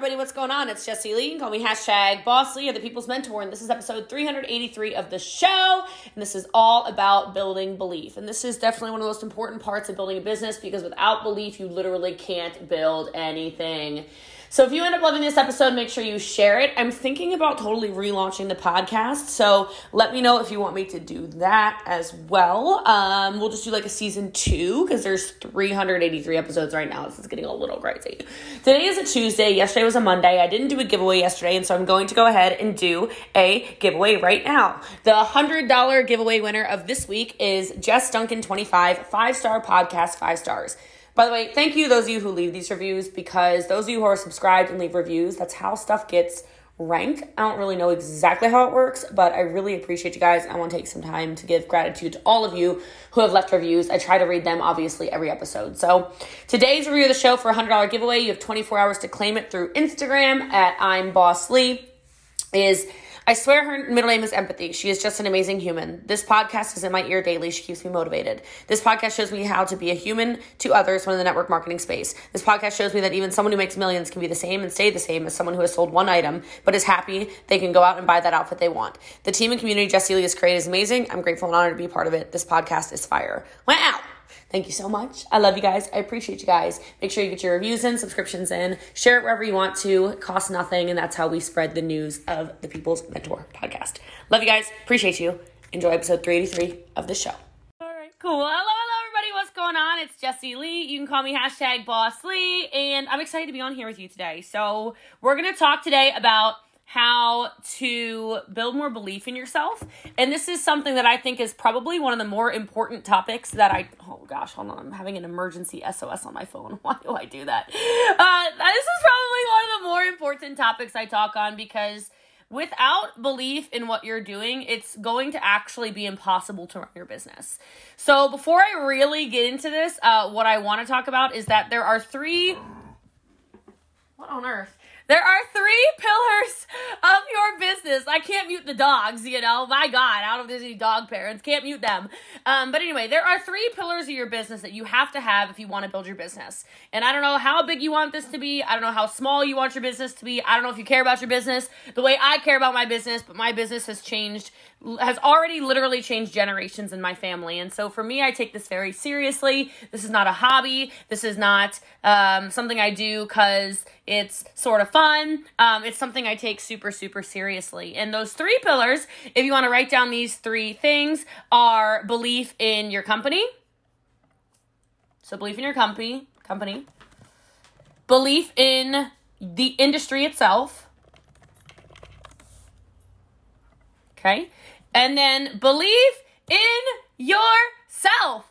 everybody, what's going on? It's Jessie Lee. Call me hashtag Boss Lee or the People's Mentor, and this is episode 383 of the show. And this is all about building belief. And this is definitely one of the most important parts of building a business because without belief, you literally can't build anything. So if you end up loving this episode, make sure you share it. I'm thinking about totally relaunching the podcast. So let me know if you want me to do that as well. Um, we'll just do like a season two because there's 383 episodes right now. This is getting a little crazy. Today is a Tuesday. Yesterday was a Monday. I didn't do a giveaway yesterday, and so I'm going to go ahead and do a giveaway right now. The $100 giveaway winner of this week is Jess Duncan 25, five star podcast, five stars. By the way, thank you those of you who leave these reviews because those of you who are subscribed and leave reviews, that's how stuff gets ranked. I don't really know exactly how it works, but I really appreciate you guys. I want to take some time to give gratitude to all of you who have left reviews. I try to read them obviously every episode. So, today's review of the show for a $100 giveaway, you have 24 hours to claim it through Instagram at I'm Boss Lee is I swear her middle name is Empathy. She is just an amazing human. This podcast is in my ear daily. She keeps me motivated. This podcast shows me how to be a human to others when in the network marketing space. This podcast shows me that even someone who makes millions can be the same and stay the same as someone who has sold one item but is happy they can go out and buy that outfit they want. The team and community Jessie Lee has created is amazing. I'm grateful and honored to be part of it. This podcast is fire. Wow. Thank you so much. I love you guys. I appreciate you guys. Make sure you get your reviews in, subscriptions in, share it wherever you want to. It costs nothing, and that's how we spread the news of the People's Mentor podcast. Love you guys. Appreciate you. Enjoy episode 383 of the show. All right, cool. Hello, hello, everybody. What's going on? It's Jessie Lee. You can call me hashtag Boss Lee, and I'm excited to be on here with you today. So, we're going to talk today about how to build more belief in yourself. And this is something that I think is probably one of the more important topics that I, oh gosh, hold on, I'm having an emergency SOS on my phone. Why do I do that? Uh, this is probably one of the more important topics I talk on because without belief in what you're doing, it's going to actually be impossible to run your business. So before I really get into this, uh, what I want to talk about is that there are three, what on earth? There are three pillars of your business. I can't mute the dogs, you know. My God, out of Disney dog parents can't mute them. Um, but anyway, there are three pillars of your business that you have to have if you want to build your business. And I don't know how big you want this to be. I don't know how small you want your business to be. I don't know if you care about your business the way I care about my business, but my business has changed has already literally changed generations in my family. And so for me, I take this very seriously. This is not a hobby. This is not um, something I do because it's sort of fun. Um, it's something I take super, super seriously. And those three pillars, if you want to write down these three things, are belief in your company. So belief in your company, company. Belief in the industry itself. Okay and then believe in yourself.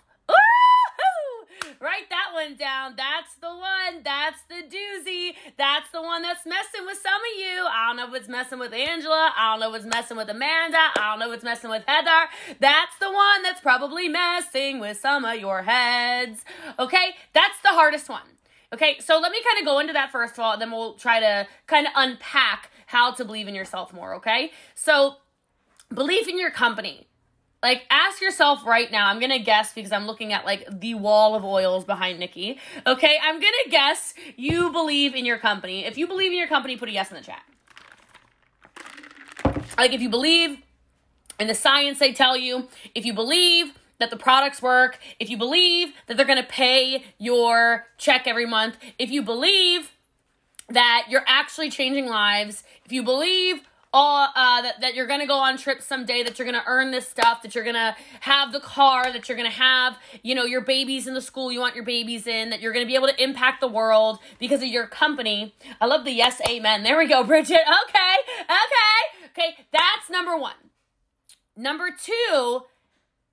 Write that one down. That's the one. That's the doozy. That's the one that's messing with some of you. I don't know if it's messing with Angela. I don't know if it's messing with Amanda. I don't know if it's messing with Heather. That's the one that's probably messing with some of your heads. Okay? That's the hardest one. Okay, so let me kind of go into that first of all, and then we'll try to kind of unpack how to believe in yourself more, okay? So, believe in your company. Like, ask yourself right now. I'm gonna guess because I'm looking at like the wall of oils behind Nikki. Okay, I'm gonna guess you believe in your company. If you believe in your company, put a yes in the chat. Like, if you believe in the science they tell you, if you believe that the products work, if you believe that they're gonna pay your check every month, if you believe that you're actually changing lives, if you believe all uh, that, that you're gonna go on trips someday that you're gonna earn this stuff that you're gonna have the car that you're gonna have you know your babies in the school you want your babies in that you're gonna be able to impact the world because of your company. I love the yes amen. There we go bridget. Okay okay okay that's number one. Number two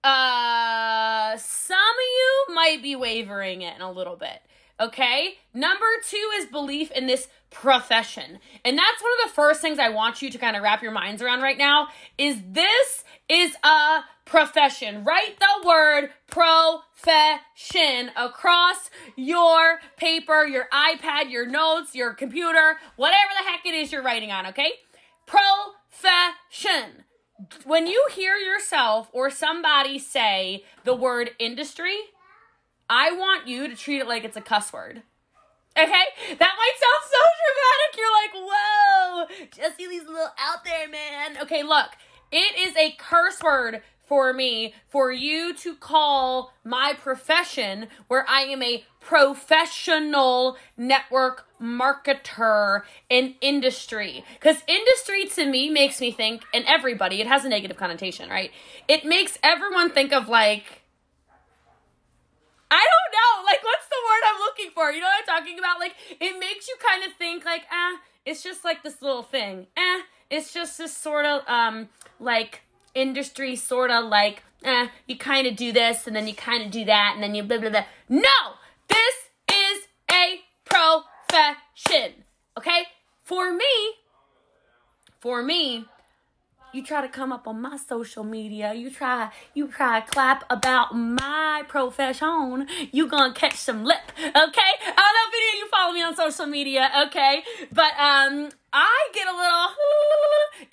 uh some of you might be wavering it in a little bit Okay. Number two is belief in this profession. And that's one of the first things I want you to kind of wrap your minds around right now is this is a profession. Write the word profession across your paper, your iPad, your notes, your computer, whatever the heck it is you're writing on, okay? Profession. When you hear yourself or somebody say the word industry, I want you to treat it like it's a cuss word. Okay? That might sound so dramatic. You're like, whoa, Jessie Lee's a little out there, man. Okay, look, it is a curse word for me for you to call my profession, where I am a professional network marketer in industry. Because industry to me makes me think, and everybody, it has a negative connotation, right? It makes everyone think of like, I don't know, like what's the word I'm looking for? You know what I'm talking about? Like it makes you kind of think like, ah, eh, it's just like this little thing. Eh, it's just this sort of um like industry sort of like eh, you kind of do this and then you kind of do that and then you blah blah blah. No, this is a profession. Okay, for me, for me, you try to come up on my social media, you try you try clap about my profession, you gonna catch some lip, okay? I don't know if any of you follow me on social media, okay? But um I get a little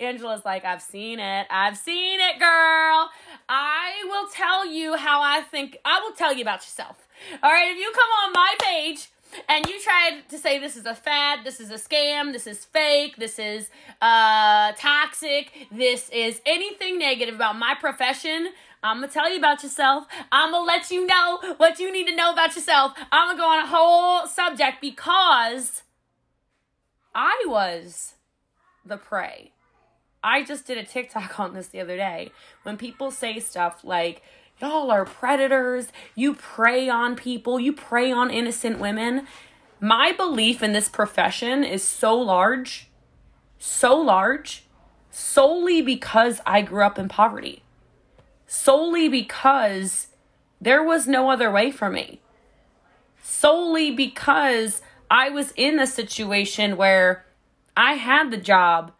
Angela's like, I've seen it. I've seen it, girl. I will tell you how I think I will tell you about yourself. All right, if you come on my page and you tried to say this is a fad, this is a scam, this is fake, this is uh toxic, this is anything negative about my profession, I'm gonna tell you about yourself. I'm gonna let you know what you need to know about yourself. I'm gonna go on a whole subject because I was the prey. I just did a TikTok on this the other day. When people say stuff like, Y'all are predators. You prey on people. You prey on innocent women. My belief in this profession is so large, so large, solely because I grew up in poverty. Solely because there was no other way for me. Solely because I was in a situation where I had the job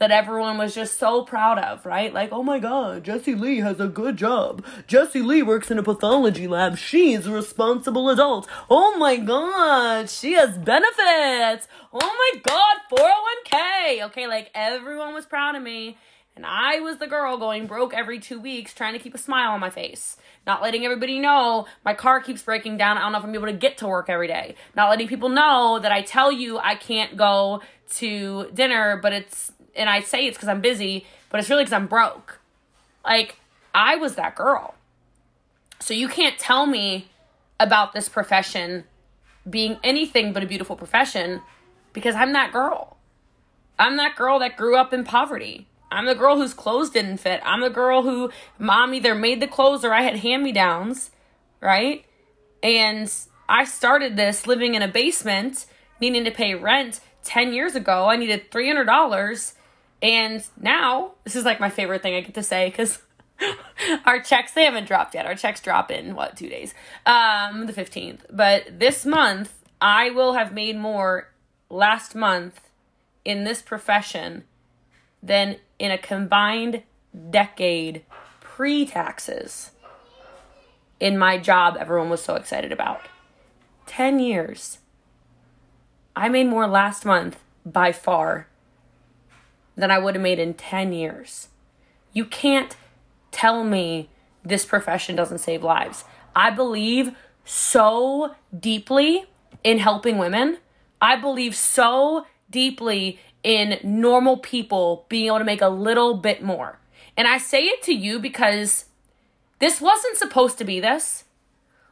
that everyone was just so proud of, right? Like, oh my god, Jessie Lee has a good job. Jessie Lee works in a pathology lab. She's a responsible adult. Oh my god, she has benefits. Oh my god, 401k. Okay, like everyone was proud of me. And I was the girl going broke every two weeks trying to keep a smile on my face. Not letting everybody know my car keeps breaking down. I don't know if I'm able to get to work every day. Not letting people know that I tell you I can't go to dinner, but it's and I say it's because I'm busy, but it's really because I'm broke. Like, I was that girl. So you can't tell me about this profession being anything but a beautiful profession because I'm that girl. I'm that girl that grew up in poverty. I'm the girl whose clothes didn't fit. I'm the girl who mom either made the clothes or I had hand me downs, right? And I started this living in a basement, needing to pay rent 10 years ago. I needed $300 and now, this is like my favorite thing I get to say because our checks, they haven't dropped yet. Our checks drop in, what, two days? Um, the 15th. But this month, I will have made more last month in this profession than in a combined decade pre taxes in my job everyone was so excited about. 10 years. I made more last month by far than I would have made in 10 years. You can't tell me this profession doesn't save lives. I believe so deeply in helping women. I believe so deeply in normal people being able to make a little bit more. And I say it to you because this wasn't supposed to be this.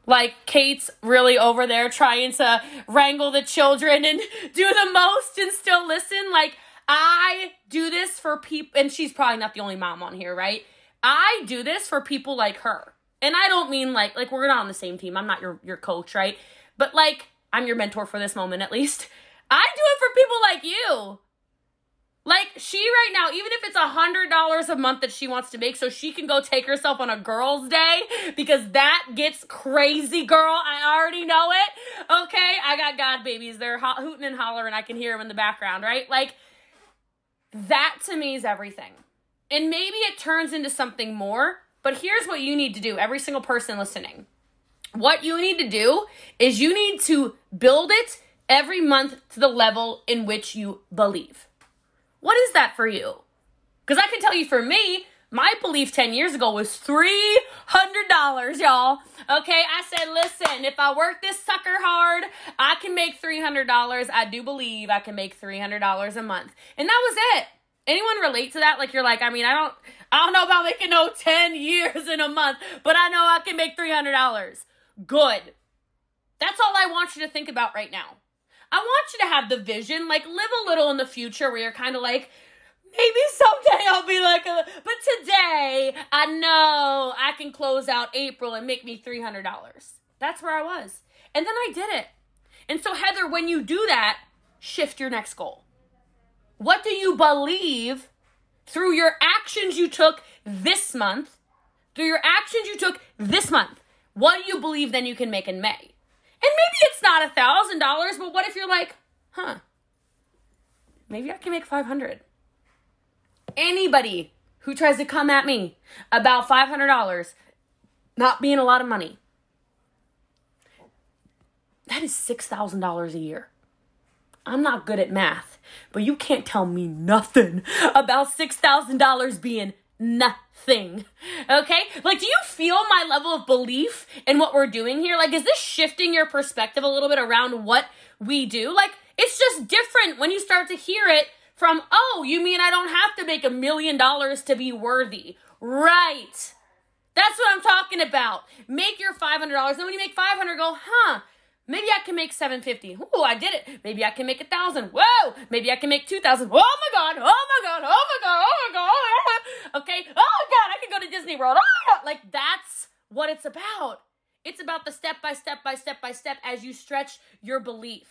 Like Kate's really over there trying to wrangle the children and do the most and still listen. Like I do this for people, and she's probably not the only mom on here, right? I do this for people like her. And I don't mean like like we're not on the same team. I'm not your your coach, right? But like I'm your mentor for this moment at least. I do it for people like you. Like she right now, even if it's a hundred dollars a month that she wants to make, so she can go take herself on a girl's day because that gets crazy, girl. I already know it. Okay, I got God babies. They're ho- hooting and hollering. I can hear them in the background, right? Like that to me is everything. And maybe it turns into something more, but here's what you need to do, every single person listening. What you need to do is you need to build it every month to the level in which you believe. What is that for you? Because I can tell you for me, my belief 10 years ago was $300, y'all. Okay, I said, listen, if I work this sucker hard, I can make $300. I do believe I can make $300 a month. And that was it. Anyone relate to that? Like you're like, I mean, I don't I don't know about making no 10 years in a month, but I know I can make $300. Good. That's all I want you to think about right now. I want you to have the vision, like live a little in the future where you're kind of like, maybe someday I'll be like a, but today I know I can close out April and make me $300. That's where I was. And then I did it. And so, Heather, when you do that, shift your next goal. What do you believe through your actions you took this month? Through your actions you took this month, what do you believe then you can make in May? And maybe it's not a thousand dollars, but what if you're like, huh? Maybe I can make five hundred. Anybody who tries to come at me about five hundred dollars not being a lot of money, that is six thousand dollars a year. I'm not good at math, but you can't tell me nothing about $6,000 being nothing. Okay? Like, do you feel my level of belief in what we're doing here? Like, is this shifting your perspective a little bit around what we do? Like, it's just different when you start to hear it from, oh, you mean I don't have to make a million dollars to be worthy? Right. That's what I'm talking about. Make your $500. Then when you make 500, go, huh? Maybe I can make 750. Ooh, I did it. Maybe I can make a thousand. Whoa! Maybe I can make two thousand. Oh my god! Oh my god! Oh my god! Oh my god! Oh okay. Oh my god! I can go to Disney World. Oh! Like that's what it's about. It's about the step by step by step by step as you stretch your belief.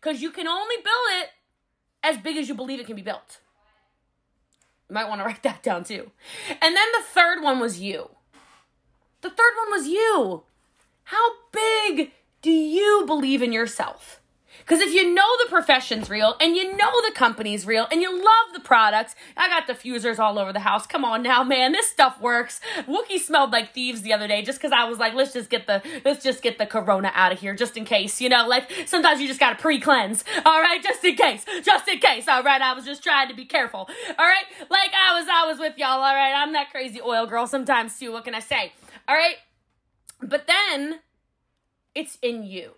Because you can only build it as big as you believe it can be built. You might want to write that down too. And then the third one was you. The third one was you. How big do you believe in yourself? Because if you know the profession's real and you know the company's real and you love the products, I got diffusers all over the house. Come on now, man, this stuff works. Wookie smelled like thieves the other day just because I was like, let's just get the let's just get the corona out of here just in case. You know, like sometimes you just gotta pre-cleanse. All right, just in case, just in case. All right, I was just trying to be careful. All right, like I was I was with y'all. All right, I'm that crazy oil girl sometimes too. What can I say? All right, but then it's in you.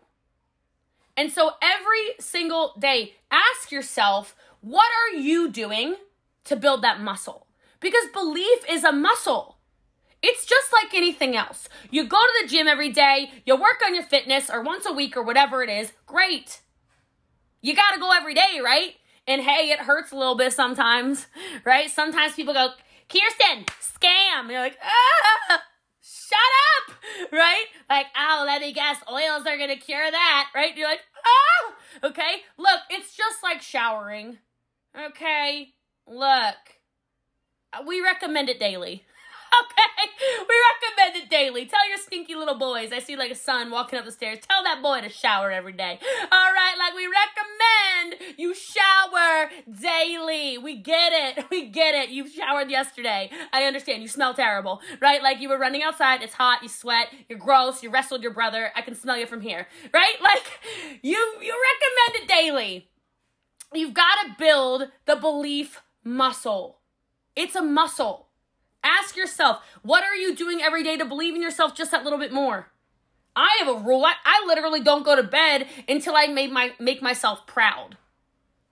And so every single day, ask yourself, what are you doing to build that muscle? Because belief is a muscle. It's just like anything else. You go to the gym every day, you work on your fitness, or once a week, or whatever it is, great. You gotta go every day, right? And hey, it hurts a little bit sometimes, right? Sometimes people go, Kirsten, scam. And you're like, ah, right? Like, oh, let me guess, oils are gonna cure that, right? You're like, oh, okay. Look, it's just like showering, okay? Look, uh, we recommend it daily. Okay, we recommend it daily. Tell your stinky little boys. I see like a son walking up the stairs. Tell that boy to shower every day. All right, like we recommend you shower daily. We get it. We get it. You showered yesterday. I understand. You smell terrible, right? Like you were running outside. It's hot. You sweat. You're gross. You wrestled your brother. I can smell you from here, right? Like you you recommend it daily. You've got to build the belief muscle. It's a muscle. Ask yourself, what are you doing every day to believe in yourself just that little bit more? I have a rule. I, I literally don't go to bed until I make my make myself proud.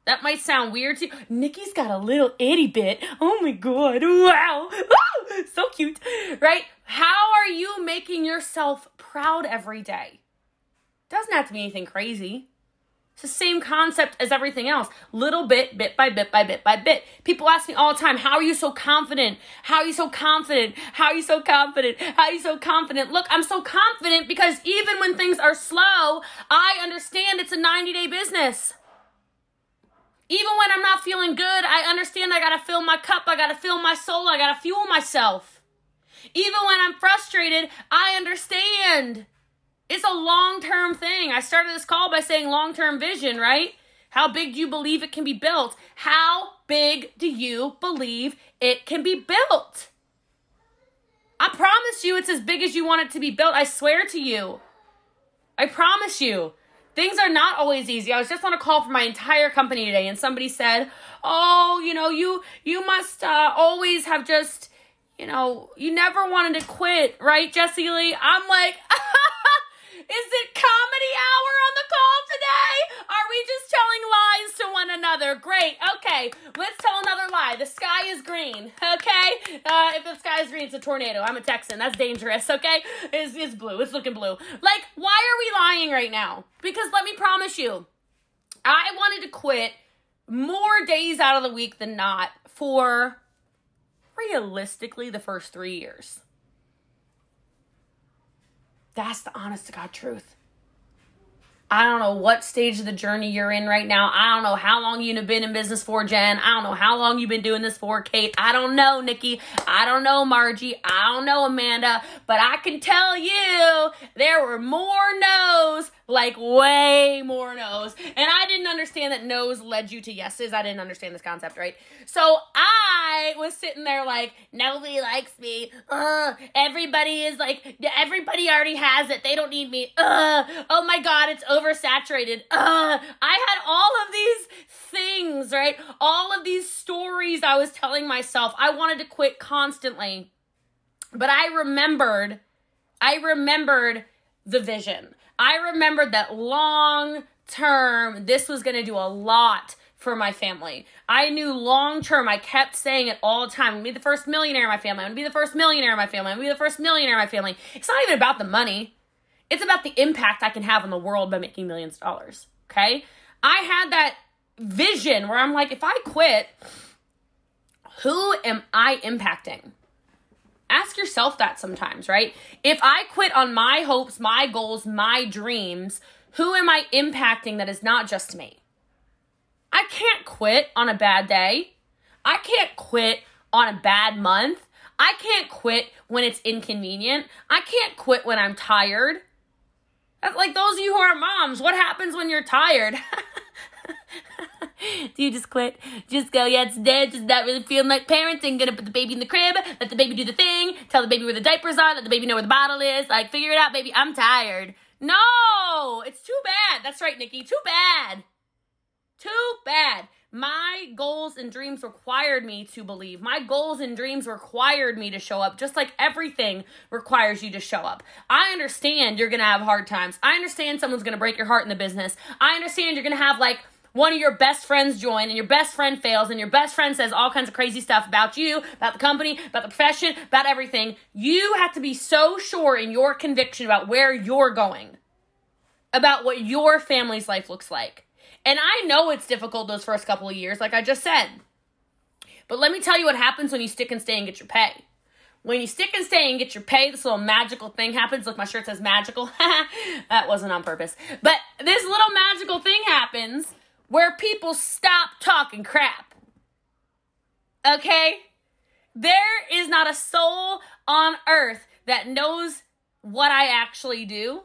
That might sound weird to you. Nikki's got a little itty bit. Oh my god. Wow. So cute. Right? How are you making yourself proud every day? Doesn't have to be anything crazy. It's the same concept as everything else. Little bit, bit by bit by bit by bit. People ask me all the time, how are you so confident? How are you so confident? How are you so confident? How are you so confident? Look, I'm so confident because even when things are slow, I understand it's a 90 day business. Even when I'm not feeling good, I understand I gotta fill my cup, I gotta fill my soul, I gotta fuel myself. Even when I'm frustrated, I understand it's a long term thing. I started this call by saying long term vision, right? How big do you believe it can be built? How big do you believe it can be built? I promise you it's as big as you want it to be built. I swear to you. I promise you. Things are not always easy. I was just on a call for my entire company today and somebody said, "Oh, you know, you you must uh, always have just, you know, you never wanted to quit, right, Jessie Lee?" I'm like, Is it comedy hour on the call today? Are we just telling lies to one another? Great. Okay, let's tell another lie. The sky is green. Okay, uh, if the sky is green, it's a tornado. I'm a Texan. That's dangerous. Okay, it's, it's blue. It's looking blue. Like, why are we lying right now? Because let me promise you, I wanted to quit more days out of the week than not for realistically the first three years. That's the honest to God truth. I don't know what stage of the journey you're in right now. I don't know how long you've been in business for, Jen. I don't know how long you've been doing this for, Kate. I don't know, Nikki. I don't know, Margie. I don't know, Amanda. But I can tell you there were more no's like way more no's. And I didn't understand that no's led you to yeses. I didn't understand this concept, right? So I was sitting there like, nobody likes me. Uh, everybody is like, everybody already has it. They don't need me. Uh, oh my God, it's oversaturated. Uh, I had all of these things, right? All of these stories I was telling myself. I wanted to quit constantly. But I remembered, I remembered the vision. I remembered that long term, this was going to do a lot for my family. I knew long term, I kept saying it all the time. I'm gonna be the first millionaire in my family. I'm gonna be the first millionaire in my family. I'm gonna be the first millionaire in my family. It's not even about the money. It's about the impact I can have on the world by making millions of dollars. Okay? I had that vision where I'm like, if I quit, who am I impacting? Ask yourself that sometimes, right? If I quit on my hopes, my goals, my dreams, who am I impacting that is not just me? I can't quit on a bad day. I can't quit on a bad month. I can't quit when it's inconvenient. I can't quit when I'm tired. Like those of you who are moms, what happens when you're tired? do you just quit? Just go, yeah, it's dead, just not really feeling like parenting. Gonna put the baby in the crib, let the baby do the thing, tell the baby where the diapers are, let the baby know where the bottle is. Like, figure it out, baby. I'm tired. No, it's too bad. That's right, Nikki. Too bad. Too bad. My goals and dreams required me to believe. My goals and dreams required me to show up, just like everything requires you to show up. I understand you're gonna have hard times. I understand someone's gonna break your heart in the business. I understand you're gonna have like one of your best friends join and your best friend fails and your best friend says all kinds of crazy stuff about you, about the company, about the profession, about everything, you have to be so sure in your conviction about where you're going, about what your family's life looks like. And I know it's difficult those first couple of years, like I just said. But let me tell you what happens when you stick and stay and get your pay. When you stick and stay and get your pay, this little magical thing happens. Look, my shirt says magical. that wasn't on purpose. But this little magical thing happens where people stop talking crap. Okay? There is not a soul on earth that knows what I actually do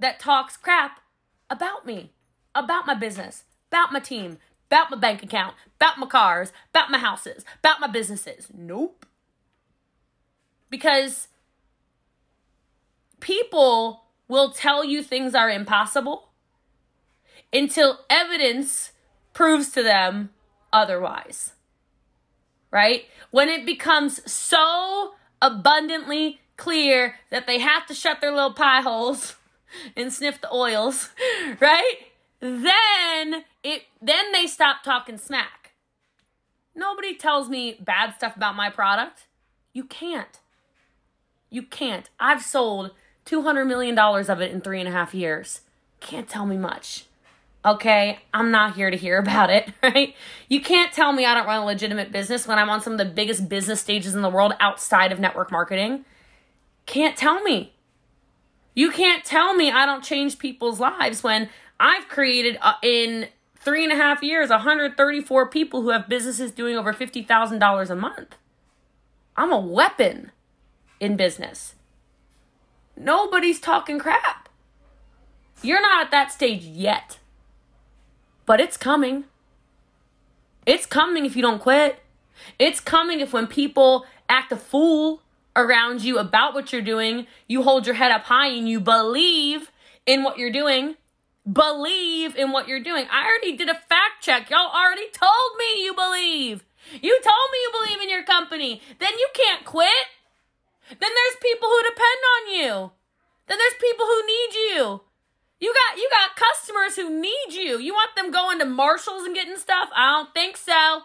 that talks crap about me, about my business, about my team, about my bank account, about my cars, about my houses, about my businesses. Nope. Because people will tell you things are impossible until evidence proves to them otherwise. Right? When it becomes so abundantly clear that they have to shut their little pie holes and sniff the oils, right? Then it then they stop talking smack. Nobody tells me bad stuff about my product. You can't. You can't. I've sold $200 million of it in three and a half years. Can't tell me much. Okay, I'm not here to hear about it, right? You can't tell me I don't run a legitimate business when I'm on some of the biggest business stages in the world outside of network marketing. Can't tell me. You can't tell me I don't change people's lives when I've created uh, in three and a half years 134 people who have businesses doing over $50,000 a month. I'm a weapon in business. Nobody's talking crap. You're not at that stage yet. But it's coming. It's coming if you don't quit. It's coming if when people act a fool around you about what you're doing, you hold your head up high and you believe in what you're doing. Believe in what you're doing. I already did a fact check. Y'all already told me you believe. You told me you believe in your company. Then you can't quit. Then there's people who depend on you. Then there's people who need you. You got you got customers who need you. You want them going to Marshalls and getting stuff? I don't think so.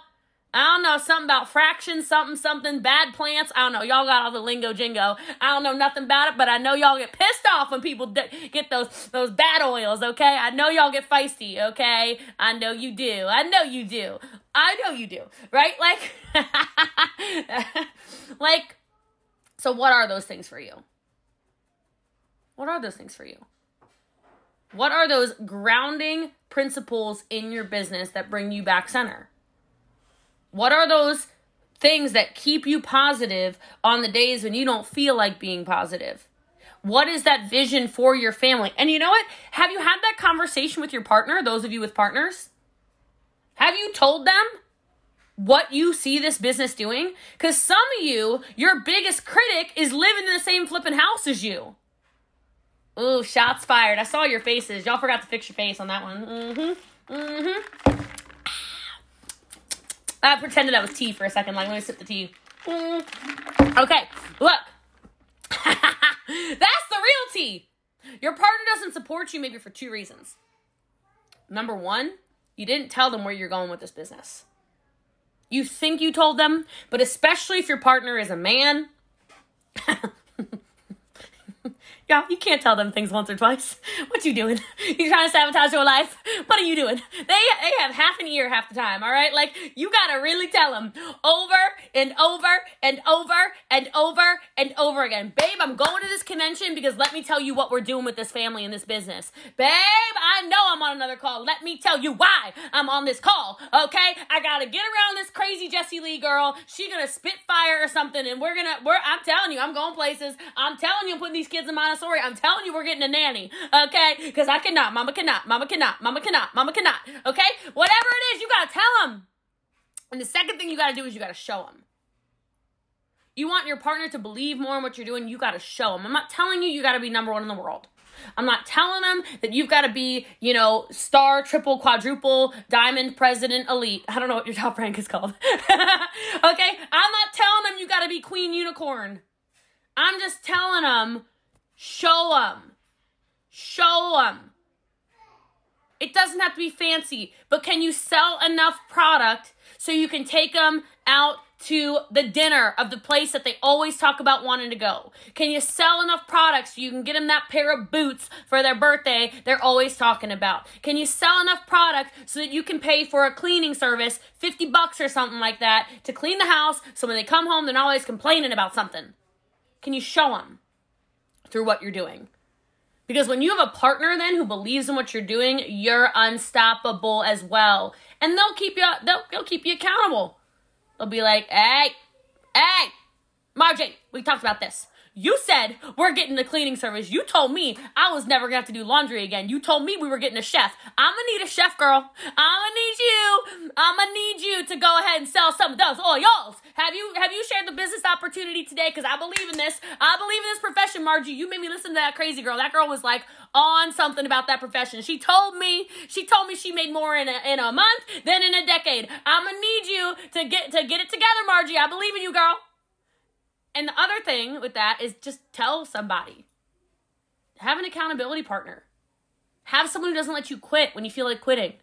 I don't know, something about fractions, something, something, bad plants. I don't know. Y'all got all the lingo jingo. I don't know nothing about it, but I know y'all get pissed off when people d- get those those bad oils, okay? I know y'all get feisty, okay? I know you do. I know you do. I know you do. Right? Like like so what are those things for you? What are those things for you? What are those grounding principles in your business that bring you back center? What are those things that keep you positive on the days when you don't feel like being positive? What is that vision for your family? And you know what? Have you had that conversation with your partner, those of you with partners? Have you told them what you see this business doing? Because some of you, your biggest critic is living in the same flipping house as you. Ooh, shots fired. I saw your faces. Y'all forgot to fix your face on that one. Mm-hmm. Mm-hmm. I pretended that was tea for a second. Like, let me sip the tea. Mm. Okay, look. That's the real tea. Your partner doesn't support you maybe for two reasons. Number one, you didn't tell them where you're going with this business. You think you told them, but especially if your partner is a man, Y'all, you can't tell them things once or twice. What you doing? You trying to sabotage your life? What are you doing? They they have half an ear half the time, all right? Like you gotta really tell them over and over and over and over and over again. Babe, I'm going to this convention because let me tell you what we're doing with this family and this business. Babe, I know I'm on another call. Let me tell you why I'm on this call, okay? I gotta get around this crazy Jessie Lee girl. She gonna spit fire or something, and we're gonna we're I'm telling you, I'm going places. I'm telling you, I'm putting these kids in Montessori. I'm telling you, we're getting a nanny, okay? Because I cannot, mama cannot, mama cannot, mama cannot, mama cannot, okay? Whatever it is, you gotta tell them. And the second thing you gotta do is you gotta show them. You want your partner to believe more in what you're doing, you gotta show them. I'm not telling you you gotta be number one in the world. I'm not telling them that you've got to be, you know, star, triple, quadruple, diamond, president, elite. I don't know what your top rank is called. okay? I'm not telling them you got to be queen unicorn. I'm just telling them Show them. Show them. It doesn't have to be fancy, but can you sell enough product so you can take them out to the dinner of the place that they always talk about wanting to go? Can you sell enough products so you can get them that pair of boots for their birthday they're always talking about? Can you sell enough product so that you can pay for a cleaning service, 50 bucks or something like that, to clean the house so when they come home they're not always complaining about something? Can you show them? Through what you're doing. Because when you have a partner then who believes in what you're doing, you're unstoppable as well. And they'll keep you they'll, they'll keep you accountable. They'll be like, "Hey, hey, Margie, we talked about this. You said we're getting the cleaning service. You told me I was never gonna have to do laundry again. You told me we were getting a chef. I'm gonna need a chef, girl. I'm gonna need you. I'm gonna need you to go ahead and sell some of those oils. Have you have you shared the business opportunity today? Because I believe in this. I believe in this profession, Margie. You made me listen to that crazy girl. That girl was like on something about that profession. She told me she told me she made more in a, in a month than in a decade. I'm gonna need you to get to get it together, Margie. I believe in you, girl. And the other thing with that is just tell somebody. Have an accountability partner. Have someone who doesn't let you quit when you feel like quitting.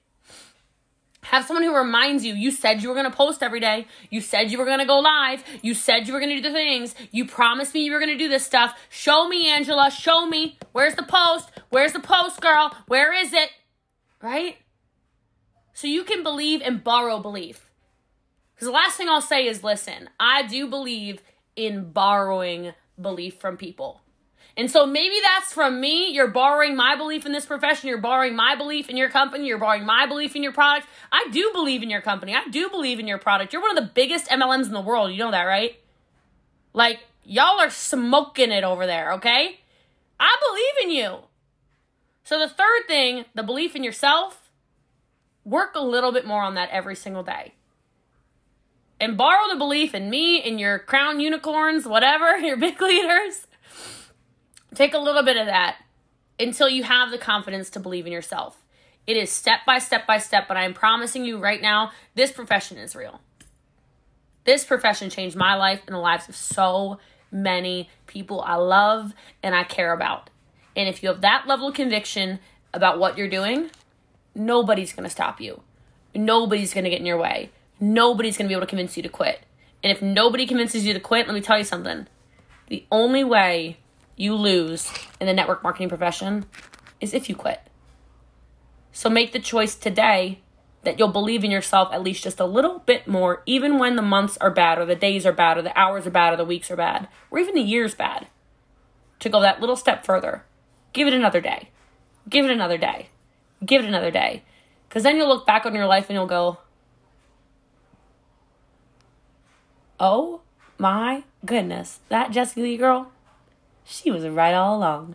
Have someone who reminds you, you said you were going to post every day. You said you were going to go live. You said you were going to do the things. You promised me you were going to do this stuff. Show me, Angela. Show me. Where's the post? Where's the post, girl? Where is it? Right? So you can believe and borrow belief. Because the last thing I'll say is listen, I do believe in borrowing belief from people. And so maybe that's from me. You're borrowing my belief in this profession. You're borrowing my belief in your company. You're borrowing my belief in your product. I do believe in your company. I do believe in your product. You're one of the biggest MLMs in the world. You know that, right? Like, y'all are smoking it over there, okay? I believe in you. So the third thing, the belief in yourself, work a little bit more on that every single day and borrow the belief in me, in your crown unicorns, whatever, your big leaders. Take a little bit of that until you have the confidence to believe in yourself. It is step by step by step, but I'm promising you right now, this profession is real. This profession changed my life and the lives of so many people I love and I care about. And if you have that level of conviction, about what you're doing, nobody's to stop you. Nobody's to get in your way. Nobody's going to be able to convince you to quit. And if nobody convinces you to quit, let me tell you something. The only way you lose in the network marketing profession is if you quit. So make the choice today that you'll believe in yourself at least just a little bit more, even when the months are bad, or the days are bad, or the hours are bad, or the weeks are bad, or even the years bad. To go that little step further. Give it another day. Give it another day. Give it another day. Because then you'll look back on your life and you'll go, oh my goodness, that Jessie Lee girl, she was right all along.